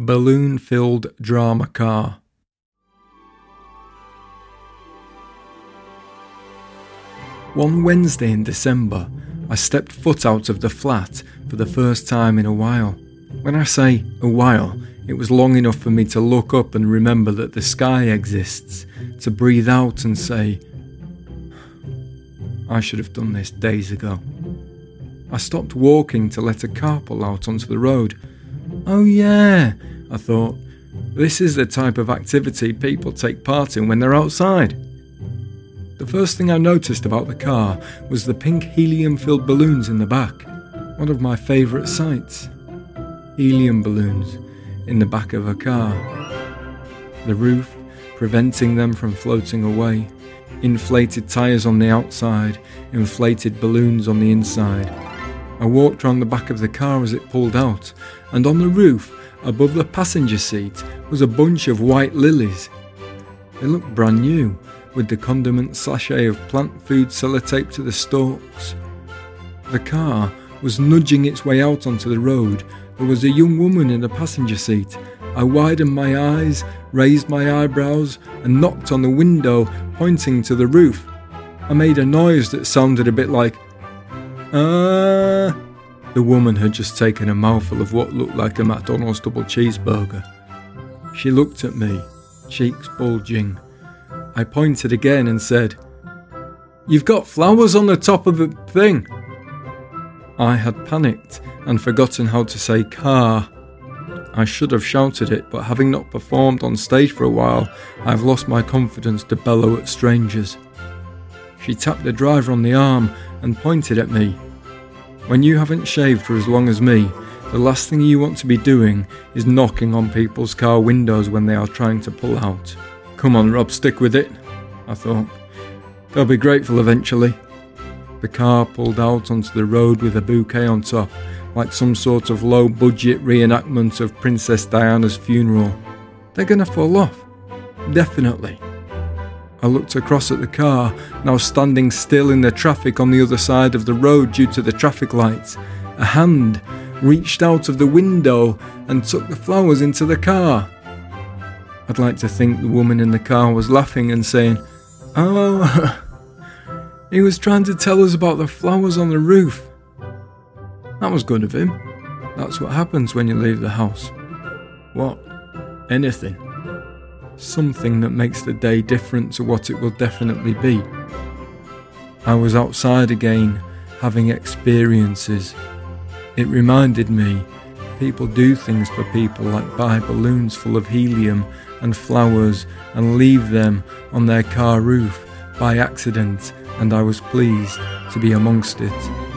Balloon filled drama car. One Wednesday in December, I stepped foot out of the flat for the first time in a while. When I say a while, it was long enough for me to look up and remember that the sky exists, to breathe out and say, I should have done this days ago. I stopped walking to let a car pull out onto the road. Oh, yeah, I thought. This is the type of activity people take part in when they're outside. The first thing I noticed about the car was the pink helium filled balloons in the back. One of my favourite sights. Helium balloons in the back of a car. The roof, preventing them from floating away. Inflated tyres on the outside, inflated balloons on the inside. I walked round the back of the car as it pulled out, and on the roof, above the passenger seat, was a bunch of white lilies. They looked brand new, with the condiment sachet of plant food sellotaped to the stalks. The car was nudging its way out onto the road. There was a young woman in the passenger seat. I widened my eyes, raised my eyebrows, and knocked on the window, pointing to the roof. I made a noise that sounded a bit like, ah. The woman had just taken a mouthful of what looked like a McDonald's double cheeseburger. She looked at me, cheeks bulging. I pointed again and said, You've got flowers on the top of the thing. I had panicked and forgotten how to say car. I should have shouted it, but having not performed on stage for a while, I've lost my confidence to bellow at strangers. She tapped the driver on the arm and pointed at me. When you haven't shaved for as long as me, the last thing you want to be doing is knocking on people's car windows when they are trying to pull out. Come on, Rob, stick with it, I thought. They'll be grateful eventually. The car pulled out onto the road with a bouquet on top, like some sort of low budget reenactment of Princess Diana's funeral. They're gonna fall off. Definitely. I looked across at the car, now standing still in the traffic on the other side of the road due to the traffic lights. A hand reached out of the window and took the flowers into the car. I'd like to think the woman in the car was laughing and saying, Oh, he was trying to tell us about the flowers on the roof. That was good of him. That's what happens when you leave the house. What? Anything. Something that makes the day different to what it will definitely be. I was outside again, having experiences. It reminded me people do things for people like buy balloons full of helium and flowers and leave them on their car roof by accident, and I was pleased to be amongst it.